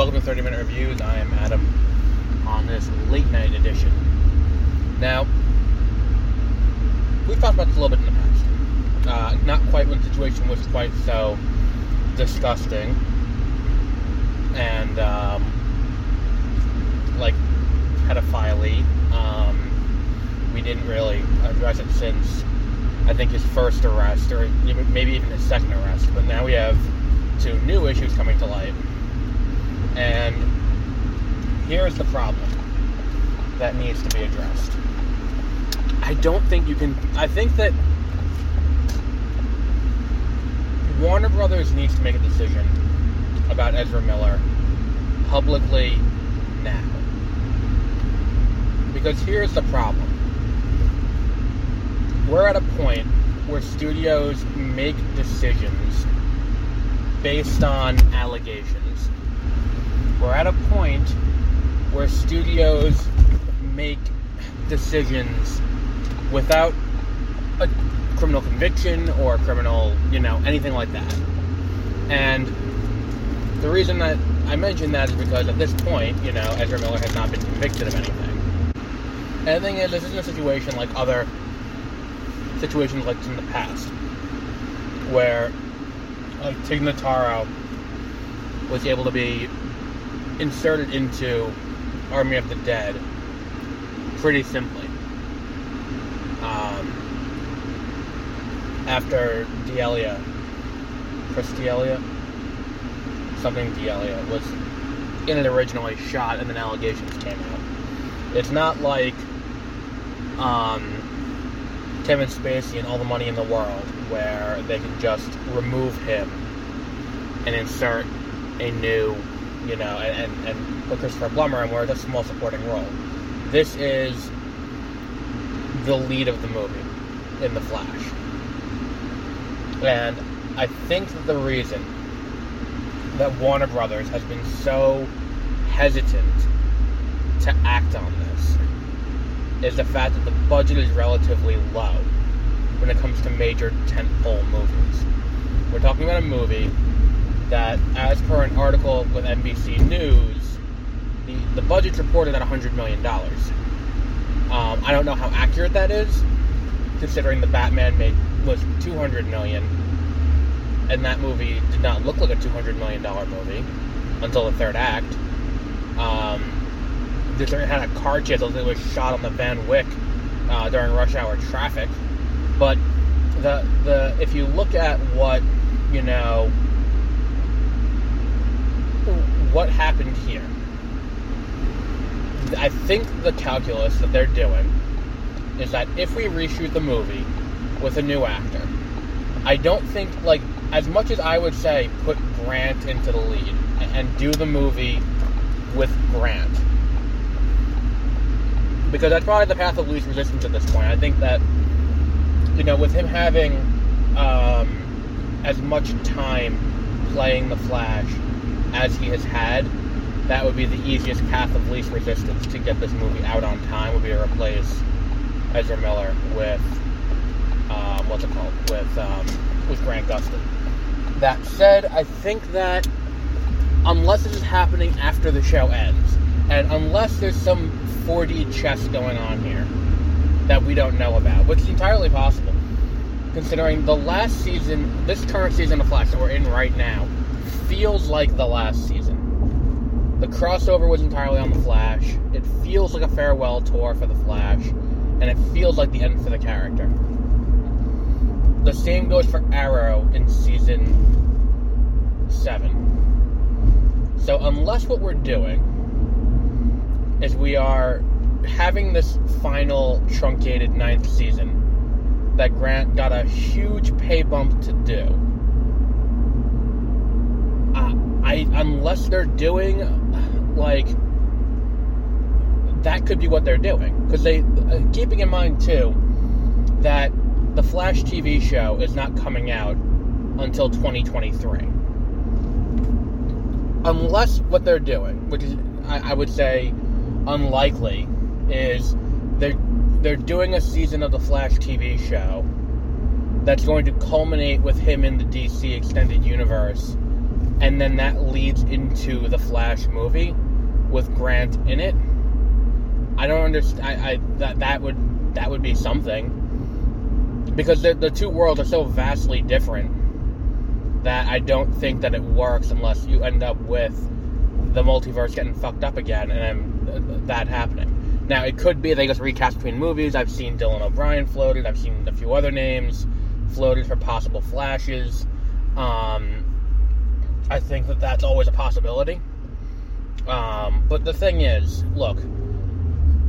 30 Minute Reviews. I am Adam on this late night edition. Now, we've talked about this a little bit in the past. Uh, not quite when the situation was quite so disgusting and um, like pedophile um, we didn't really address it since I think his first arrest, or maybe even his second arrest. But now we have two new issues coming to light. And here's the problem that needs to be addressed. I don't think you can. I think that Warner Brothers needs to make a decision about Ezra Miller publicly now. Because here's the problem we're at a point where studios make decisions based on allegations. We're at a point where studios make decisions without a criminal conviction or criminal, you know, anything like that. And the reason that I mention that is because at this point, you know, Ezra Miller has not been convicted of anything. And the thing is, this isn't a situation like other situations like in the past, where like Tig Notaro was able to be inserted into Army of the Dead pretty simply. Um, after D'Elia, Chris D'Elia, something D'Elia was in it originally, shot, and then allegations came out. It's not like um, Kevin Spacey and all the money in the world, where they can just remove him and insert a new, you know, and, and, and put Christopher Plummer in where it's a small supporting role. This is the lead of the movie in The Flash. And I think that the reason that Warner Brothers has been so hesitant to act on this is the fact that the budget is relatively low when it comes to major tentpole movies. We're talking about a movie that, as per an article with NBC News, the, the budget's reported at $100 million. Um, I don't know how accurate that is, considering the Batman made was 200 million, and that movie did not look like a 200 million dollar movie until the third act. Um, this had a car chase that was shot on the Van Wyck uh, during rush hour traffic. But the the if you look at what you know what happened here, I think the calculus that they're doing is that if we reshoot the movie with a new actor, I don't think like as much as I would say put Grant into the lead and do the movie with Grant because that's probably the path of least resistance at this point. I think that you know, with him having um, as much time playing the Flash as he has had, that would be the easiest path of least resistance to get this movie out on time. Would be to replace Ezra Miller with um, what's it called with um, with Grant Gustin. That said, I think that unless it is happening after the show ends, and unless there's some 4D chess going on here that we don't know about, which is entirely possible, considering the last season, this current season of Flash that we're in right now, feels like the last season. The crossover was entirely on the Flash. It feels like a farewell tour for the Flash, and it feels like the end for the character. The same goes for Arrow in season 7. So, unless what we're doing is we are having this final truncated ninth season that Grant got a huge pay bump to do. I unless they're doing like that could be what they're doing because they uh, keeping in mind too that the Flash TV show is not coming out until 2023. Unless what they're doing, which is I, I would say unlikely, is they're they're doing a season of the Flash TV show that's going to culminate with him in the DC extended universe, and then that leads into the Flash movie with Grant in it. I don't understand. I, I that that would that would be something because the the two worlds are so vastly different that I don't think that it works unless you end up with the multiverse getting fucked up again and that happening. Now, it could be they just recast between movies. I've seen Dylan O'Brien floated. I've seen a few other names floated for possible flashes. Um, I think that that's always a possibility. Um, but the thing is, look,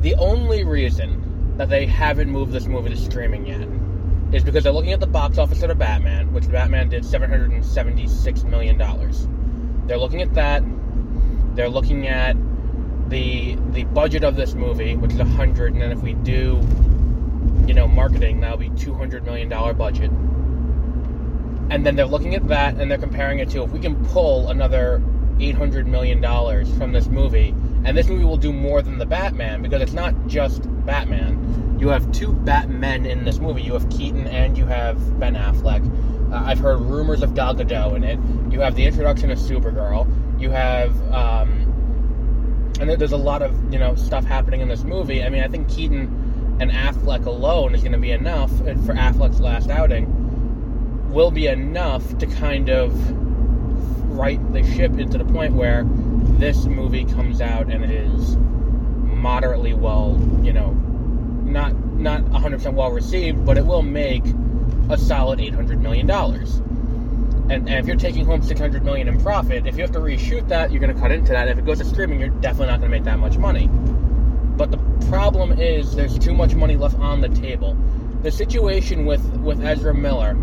the only reason that they haven't moved this movie to streaming yet is because they're looking at the box office of the Batman, which the Batman did $776 million. They're looking at that. They're looking at the the budget of this movie, which is a hundred, and then if we do, you know, marketing, that'll be two hundred million dollar budget. And then they're looking at that and they're comparing it to if we can pull another eight hundred million dollars from this movie, and this movie will do more than the Batman because it's not just Batman. You have two Batmen in this movie. You have Keaton and you have Ben Affleck. Uh, I've heard rumors of Gal Gadot in it. You have the introduction of Supergirl. You have um, and there's a lot of you know stuff happening in this movie. I mean, I think Keaton and Affleck alone is going to be enough for Affleck's last outing. Will be enough to kind of right the ship into the point where this movie comes out and it is moderately well, you know, not not 100% well received, but it will make a solid 800 million dollars. And, and if you're taking home 600 million in profit, if you have to reshoot that, you're going to cut into that. If it goes to streaming, you're definitely not going to make that much money. But the problem is there's too much money left on the table. The situation with with Ezra Miller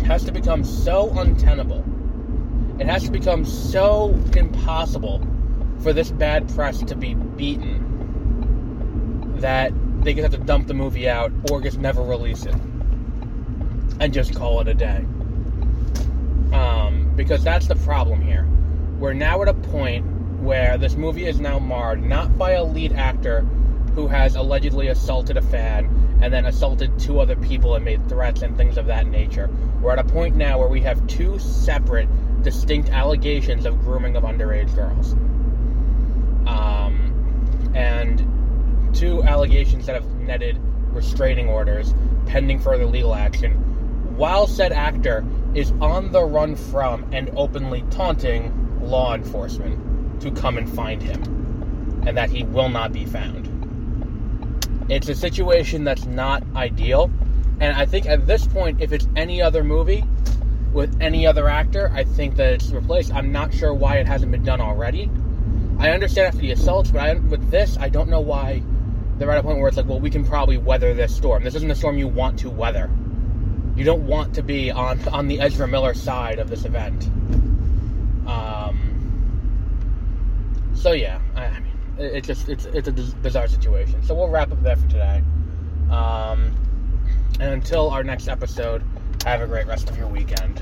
has to become so untenable. It has to become so impossible for this bad press to be beaten that they just have to dump the movie out or just never release it and just call it a day. Um, because that's the problem here. We're now at a point where this movie is now marred not by a lead actor who has allegedly assaulted a fan and then assaulted two other people and made threats and things of that nature. We're at a point now where we have two separate, distinct allegations of grooming of underage girls. Um, and two allegations that have netted restraining orders pending further legal action, while said actor is on the run from and openly taunting law enforcement to come and find him, and that he will not be found. It's a situation that's not ideal, and I think at this point, if it's any other movie with any other actor, I think that it's replaced. I'm not sure why it hasn't been done already. I understand after the assaults, but I, with this, I don't know why they're at a point where it's like, well, we can probably weather this storm. This isn't a storm you want to weather you don't want to be on on the Ezra Miller side of this event. Um, so yeah, I, I mean, it, just it's it's a bizarre situation. So we'll wrap up there for today. Um, and until our next episode, have a great rest of your weekend.